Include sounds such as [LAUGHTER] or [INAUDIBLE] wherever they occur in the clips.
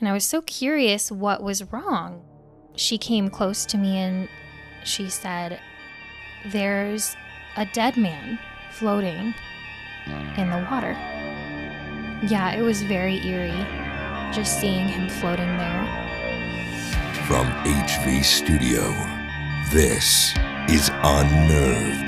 And I was so curious what was wrong. She came close to me and she said, There's a dead man floating in the water. Yeah, it was very eerie just seeing him floating there. From HV Studio, this is Unnerved.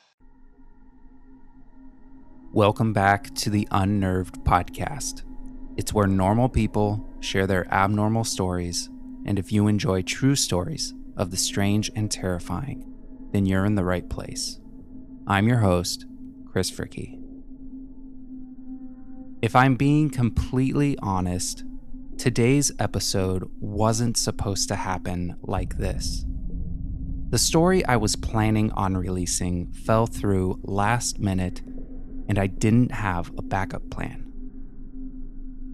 Welcome back to the Unnerved podcast. It's where normal people share their abnormal stories, and if you enjoy true stories of the strange and terrifying, then you're in the right place. I'm your host, Chris Fricky. If I'm being completely honest, today's episode wasn't supposed to happen like this. The story I was planning on releasing fell through last minute and I didn't have a backup plan.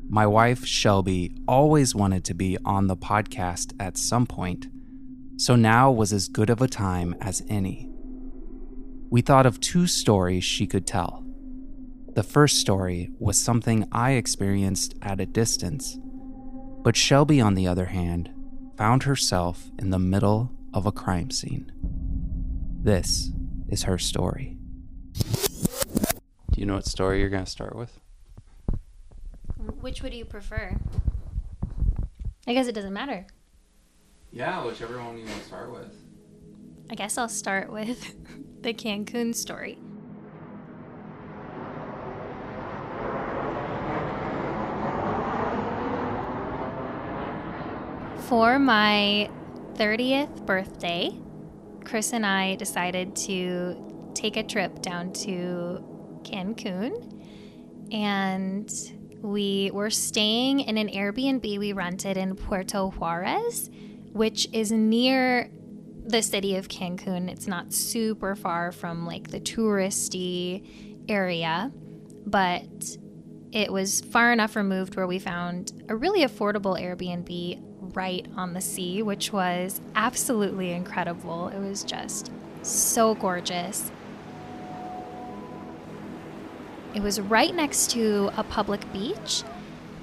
My wife, Shelby, always wanted to be on the podcast at some point, so now was as good of a time as any. We thought of two stories she could tell. The first story was something I experienced at a distance, but Shelby, on the other hand, found herself in the middle of a crime scene. This is her story. Do you know what story you're going to start with? Which would you prefer? I guess it doesn't matter. Yeah, whichever one you want to start with. I guess I'll start with [LAUGHS] the Cancun story. For my 30th birthday, Chris and I decided to take a trip down to Cancun. And we were staying in an Airbnb we rented in Puerto Juarez, which is near the city of Cancun. It's not super far from like the touristy area, but it was far enough removed where we found a really affordable Airbnb right on the sea, which was absolutely incredible. It was just so gorgeous. It was right next to a public beach,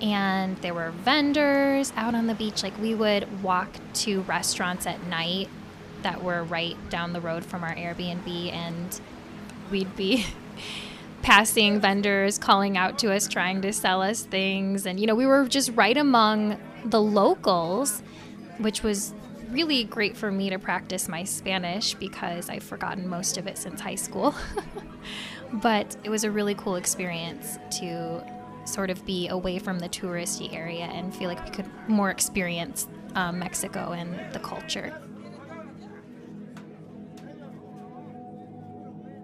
and there were vendors out on the beach. Like we would walk to restaurants at night that were right down the road from our Airbnb, and we'd be [LAUGHS] passing vendors calling out to us, trying to sell us things. And, you know, we were just right among the locals, which was really great for me to practice my Spanish because I've forgotten most of it since high school. [LAUGHS] but it was a really cool experience to sort of be away from the touristy area and feel like we could more experience um, Mexico and the culture.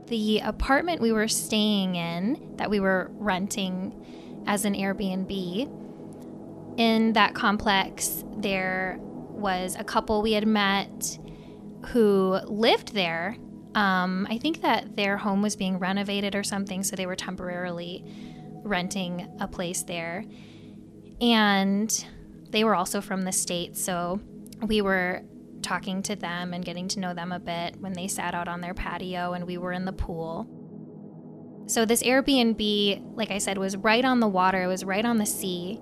The apartment we were staying in, that we were renting as an Airbnb, in that complex, there was a couple we had met who lived there. Um, I think that their home was being renovated or something, so they were temporarily renting a place there. And they were also from the States, so we were talking to them and getting to know them a bit when they sat out on their patio and we were in the pool. So, this Airbnb, like I said, was right on the water, it was right on the sea.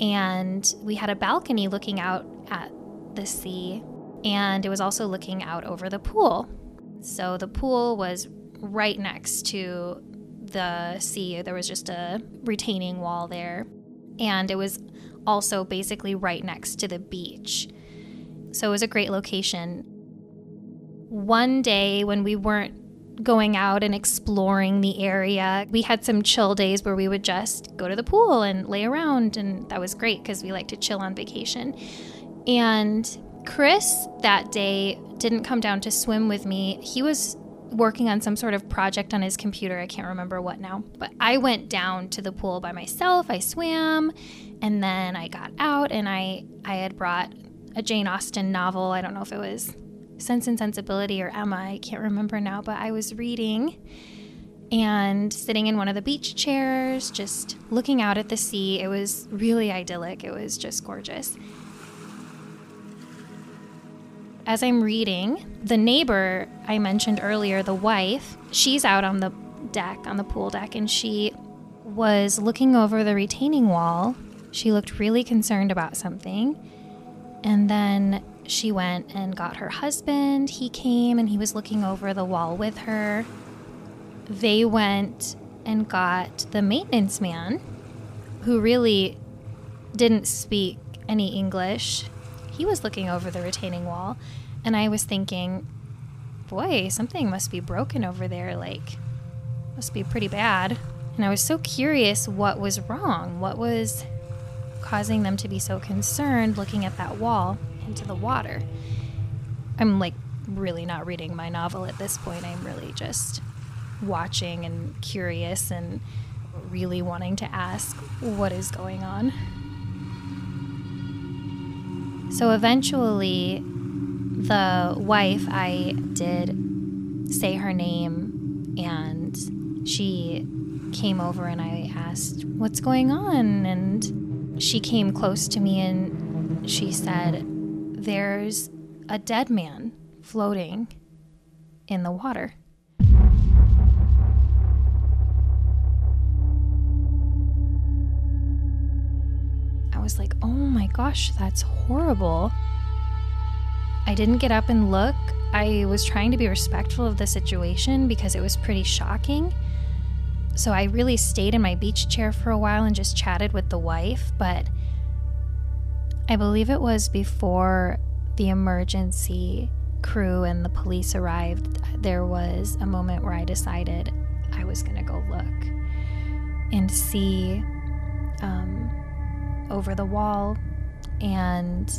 And we had a balcony looking out at the sea, and it was also looking out over the pool. So the pool was right next to the sea. There was just a retaining wall there, and it was also basically right next to the beach. So it was a great location. One day when we weren't going out and exploring the area. We had some chill days where we would just go to the pool and lay around, and that was great because we like to chill on vacation. And Chris that day didn't come down to swim with me. He was working on some sort of project on his computer. I can't remember what now. But I went down to the pool by myself. I swam and then I got out and I I had brought a Jane Austen novel. I don't know if it was Sense and Sensibility or Emma. I can't remember now, but I was reading and sitting in one of the beach chairs, just looking out at the sea. It was really idyllic. It was just gorgeous. As I'm reading, the neighbor I mentioned earlier, the wife, she's out on the deck, on the pool deck, and she was looking over the retaining wall. She looked really concerned about something. And then she went and got her husband. He came and he was looking over the wall with her. They went and got the maintenance man, who really didn't speak any English. He was looking over the retaining wall, and I was thinking, boy, something must be broken over there. Like, must be pretty bad. And I was so curious what was wrong. What was causing them to be so concerned looking at that wall into the water. I'm like really not reading my novel at this point. I'm really just watching and curious and really wanting to ask what is going on. So eventually, the wife, I did say her name and she came over and I asked, What's going on? And she came close to me and she said, there's a dead man floating in the water. Was like, oh my gosh, that's horrible. I didn't get up and look. I was trying to be respectful of the situation because it was pretty shocking. So I really stayed in my beach chair for a while and just chatted with the wife, but I believe it was before the emergency crew and the police arrived. There was a moment where I decided I was going to go look and see um, over the wall. And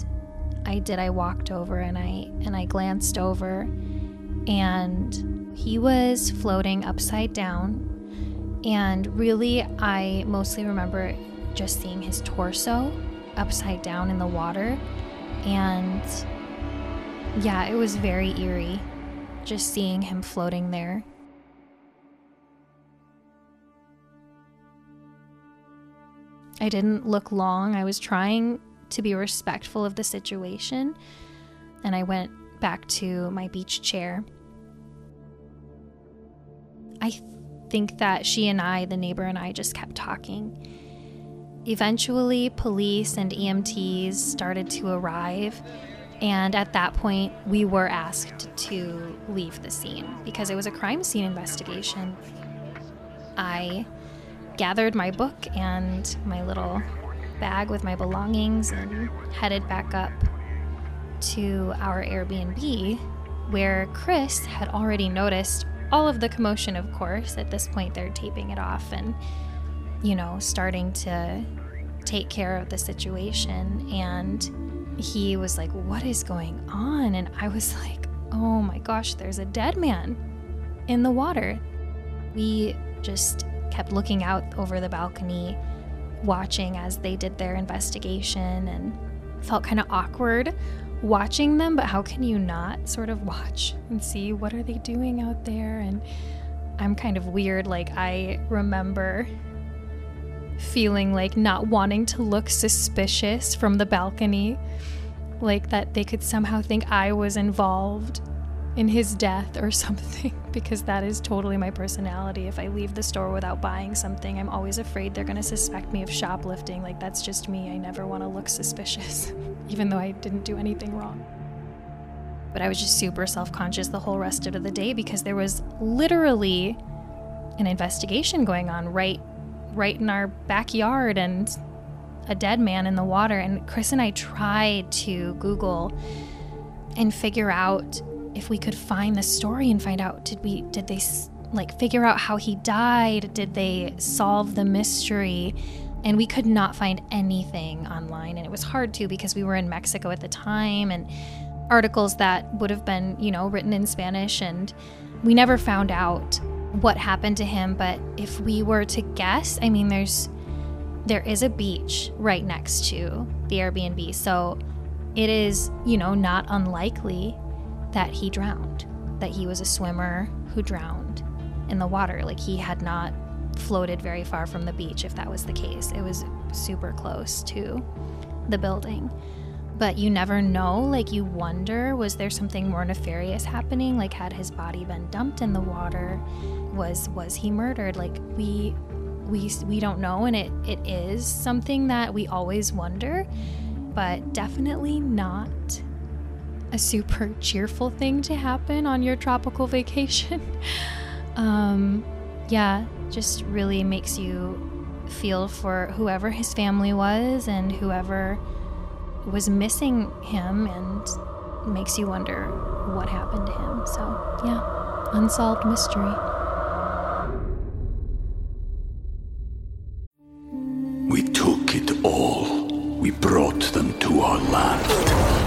I did. I walked over and I and I glanced over, and he was floating upside down. And really, I mostly remember just seeing his torso upside down in the water. And yeah, it was very eerie just seeing him floating there. I didn't look long. I was trying to be respectful of the situation. And I went back to my beach chair. I think that she and I, the neighbor and I, just kept talking. Eventually, police and EMTs started to arrive, and at that point, we were asked to leave the scene because it was a crime scene investigation. I gathered my book and my little bag with my belongings and headed back up to our Airbnb, where Chris had already noticed all of the commotion, of course. At this point, they're taping it off and, you know, starting to take care of the situation. And he was like, What is going on? And I was like, Oh my gosh, there's a dead man in the water. We just kept looking out over the balcony, watching as they did their investigation, and felt kind of awkward watching them but how can you not sort of watch and see what are they doing out there? And i'm kind of weird like i remember feeling like not wanting to look suspicious from the balcony, like that they could somehow think I was involved in his death or [LAUGHS] something because that is totally my personality. If I leave the store without buying something, I'm always afraid they're going to suspect me of shoplifting. Like that's just me. I never want to look suspicious [LAUGHS] even though I didn't do anything wrong. But I was just super self-conscious the whole rest of the day because there was literally an investigation going on right right in our backyard and a dead man in the water and Chris and I tried to Google and figure out if we could find the story and find out did we did they like figure out how he died? Did they solve the mystery? And we could not find anything online and it was hard to because we were in Mexico at the time and articles that would have been you know written in Spanish and we never found out what happened to him. But if we were to guess I mean there's there is a beach right next to the Airbnb so it is you know not unlikely that he drowned, that he was a swimmer who drowned in the water. Like he had not floated very far from the beach, if that was the case. It was super close to the building. But you never know. Like, you wonder was there something more nefarious happening? Like, had his body been dumped in the water? Was was he murdered? Like, we we we don't know and it it is something that we always wonder but definitely not a super cheerful thing to happen on your tropical [LAUGHS] vacation. um, yeah, just really makes you feel for whoever his family was and whoever was missing him and makes you wonder what happened to him. So, yeah, unsolved mystery. We took it all. We brought them to our land.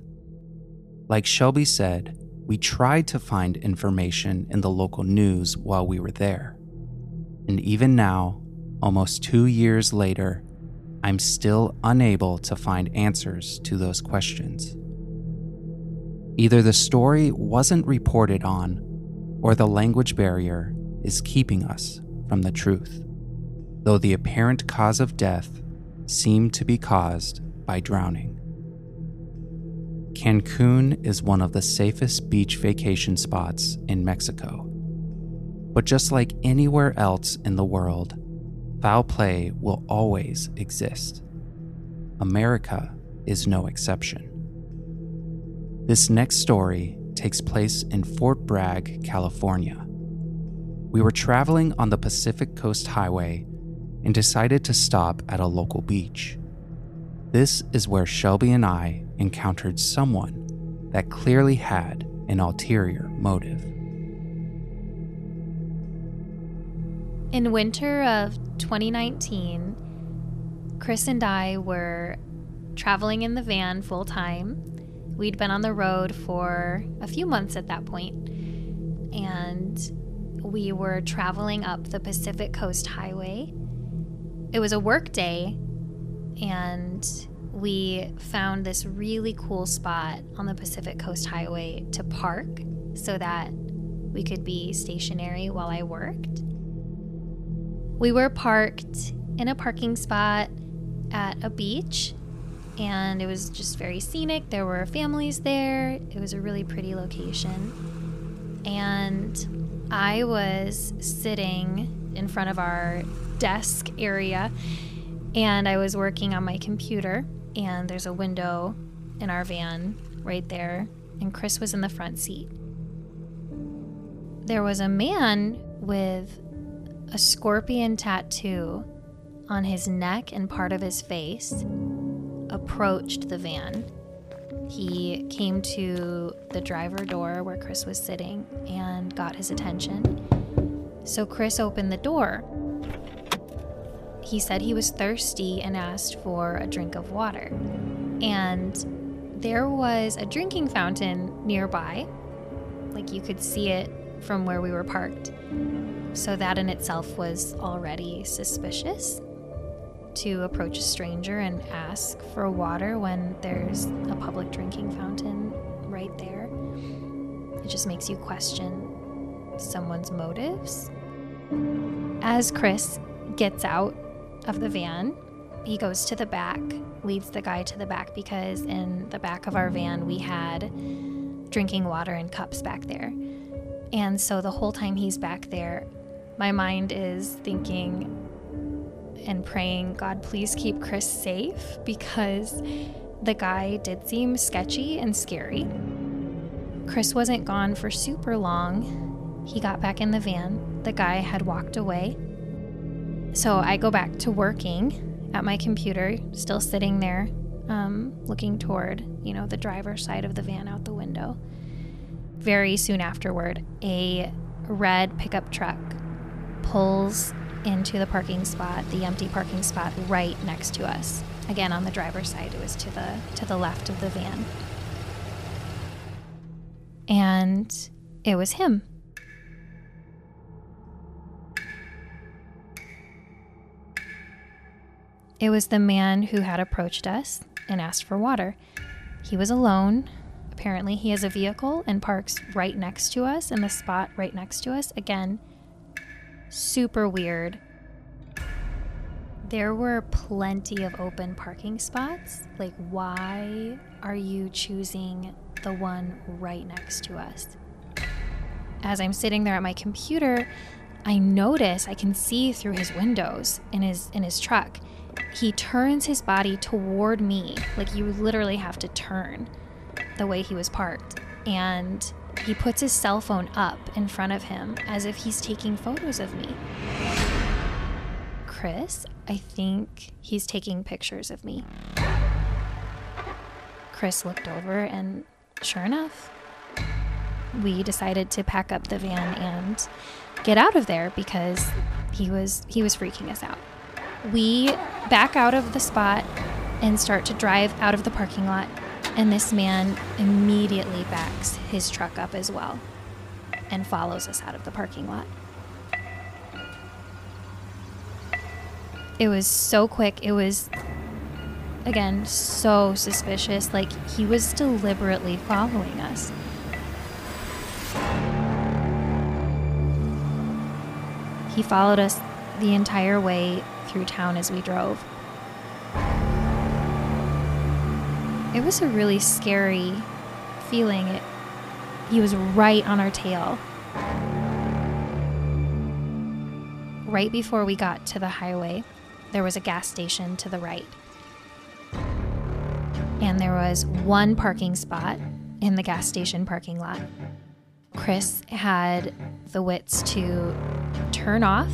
Like Shelby said, we tried to find information in the local news while we were there. And even now, almost two years later, I'm still unable to find answers to those questions. Either the story wasn't reported on, or the language barrier is keeping us from the truth, though the apparent cause of death seemed to be caused by drowning. Cancun is one of the safest beach vacation spots in Mexico. But just like anywhere else in the world, foul play will always exist. America is no exception. This next story takes place in Fort Bragg, California. We were traveling on the Pacific Coast Highway and decided to stop at a local beach. This is where Shelby and I encountered someone that clearly had an ulterior motive. In winter of 2019, Chris and I were traveling in the van full time. We'd been on the road for a few months at that point, and we were traveling up the Pacific Coast Highway. It was a work day, and we found this really cool spot on the Pacific Coast Highway to park so that we could be stationary while I worked. We were parked in a parking spot at a beach and it was just very scenic. There were families there. It was a really pretty location. And I was sitting in front of our desk area and I was working on my computer and there's a window in our van right there, and Chris was in the front seat. There was a man with a scorpion tattoo on his neck and part of his face approached the van. He came to the driver door where Chris was sitting and got his attention. So Chris opened the door he said he was thirsty and asked for a drink of water. And there was a drinking fountain nearby. Like you could see it from where we were parked. So that in itself was already suspicious to approach a stranger and ask for water when there's a public drinking fountain right there. It just makes you question someone's motives. As Chris gets out of the van, he goes to the back, leads the guy to the back because in the back of our van we had drinking water in cups back there. And so the whole time he's back there, my mind is thinking and praying, God, please keep Chris safe [LAUGHS] because the guy did seem sketchy and scary. Chris wasn't gone for super long. He got back in the van. The guy had walked away. So I go back to working at my computer, still sitting there, um, looking toward, you know, the driver's side of the van out the window. Very soon afterward, a red pickup truck pulls into the parking spot, the empty parking spot right next to us. Again, on the driver's side, it was to the to the left of the van and it was him. It was the man who had approached us and asked for water. He was alone. Apparently, he has a vehicle and parks right next to us in the spot right next to us. Again, super weird. There were plenty of open parking spots. Like, why are you choosing the one right next to us. As I'm sitting there at my computer, I notice I can see through his windows in his in his truck. He turns his body toward me, like you literally have to turn the way he was parked. And he puts his cell phone up in front of him as if he's taking photos of me. Chris, I think he's taking pictures of me. Chris looked over and sure enough, we decided to pack up the van and get out of there because he was he was freaking us out. We back out of the spot and start to drive out of the parking lot and this man immediately backs his truck up as well and follows us out of the parking lot. It was so quick. It was again, so suspicious. Like he was deliberately following us. He followed us the entire way through town as we drove. It was a really scary feeling. It, he was right on our tail. Right before we got to the highway, there was a gas station to the right and there was one parking spot in the gas station parking lot. Chris had the wits to turn off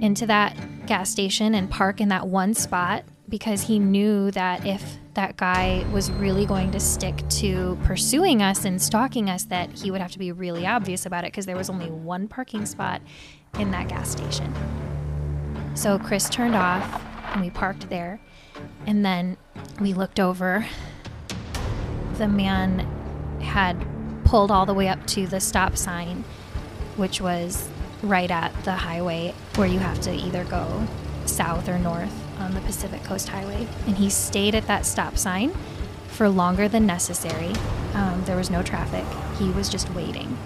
into that gas station and park in that one spot because he knew that if that guy was really going to stick to pursuing us and stalking us that he would have to be really obvious about it because there was only one parking spot in that gas station. So Chris turned off and we parked there. And then we looked over. The man had pulled all the way up to the stop sign, which was right at the highway where you have to either go south or north on the Pacific Coast Highway. And he stayed at that stop sign for longer than necessary. Um, there was no traffic. He was just waiting.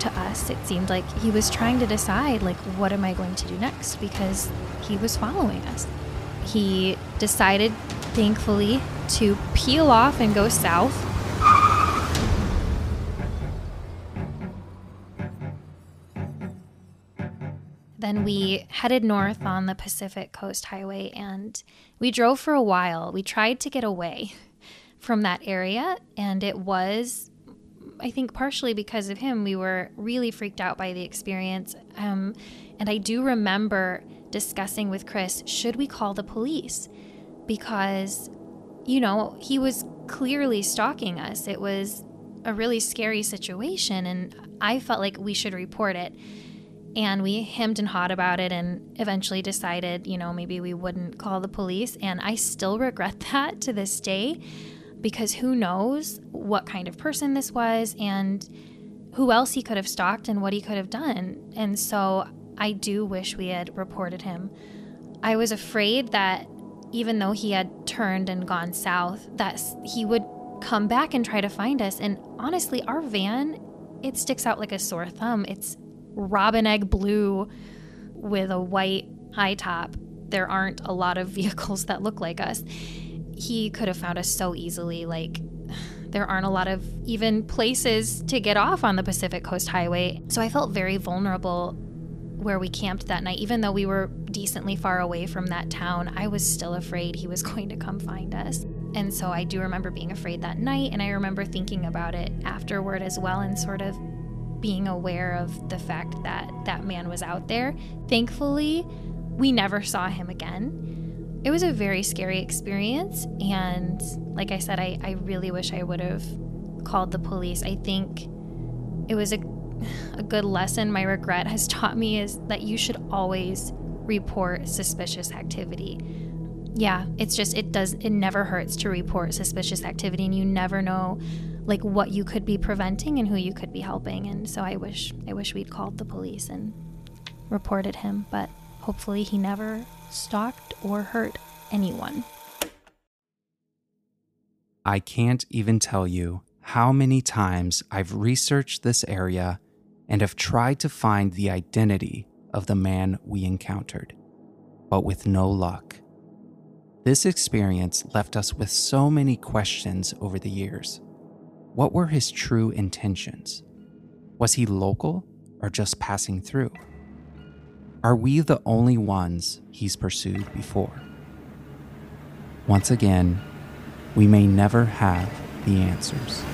To us, it seemed like he was trying to decide, like, what am I going to do next? Because he was following us he decided, thankfully, to peel off and go south. Then we headed north on the Pacific Coast Highway and we drove for a while. We tried to get away from that area, and it was, I think, partially because of him. We were really freaked out by the experience. Um, and I do remember discussing with Chris should we call the police? Because, you know, he was clearly stalking us. It was a really scary situation, and I felt like we should report it. And we hemmed and hawed about it and eventually decided, you know, maybe we wouldn't call the police. And I still regret [LAUGHS] that to this day because who knows what kind of person this was. And who else he could have stalked and what he could have done. And so I do wish we had reported him. I was afraid that even though he had turned and gone south, that he would come back and try to find us. And honestly, our van, it sticks out like a sore thumb. It's robin egg blue with a white high top. There aren't a lot of [LAUGHS] vehicles that look like us. He could have found us so easily. Like, there aren't a lot of even places to get off on the Pacific Coast Highway. So I felt very vulnerable where we camped that night. Even though we were decently far away from that town, I was still afraid he was [LAUGHS] going to come find us. And so I do remember being afraid that night, and I remember thinking about it afterward as well, and sort of being aware of the fact that that man was out there. Thankfully, we never saw him again. It was a very scary experience, and like I said, I, I really wish I would have called the police. I think it was a, [SIGHS] a good lesson my regret has taught me is that you should always report suspicious activity yeah, it's just it does it never hurts to report suspicious activity and you never know like what you could be preventing and who you could be helping and so I wish I wish we'd called the police and reported him, but hopefully he never stalked or hurt anyone. I can't even tell you how many times I've researched this area and have tried to find the identity of the man we encountered, but with no luck. This experience left us with so many questions over the years. What were his true intentions? Was he local or just passing through? Are we the only ones he's pursued before? Once again, we may never have the answers.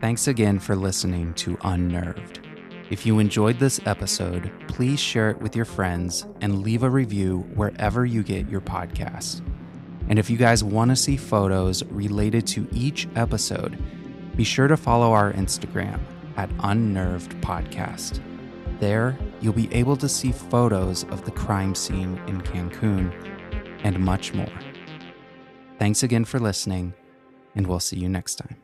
Thanks again for listening to Unnerved. If you enjoyed this episode, please share it with your friends and leave a review wherever you get your podcasts. And if you guys want to see photos related to each episode, be sure to follow our Instagram at Unnerved Podcast. There, you'll be able to see photos of the crime scene in Cancun and much more. Thanks again for listening, and we'll see you next time.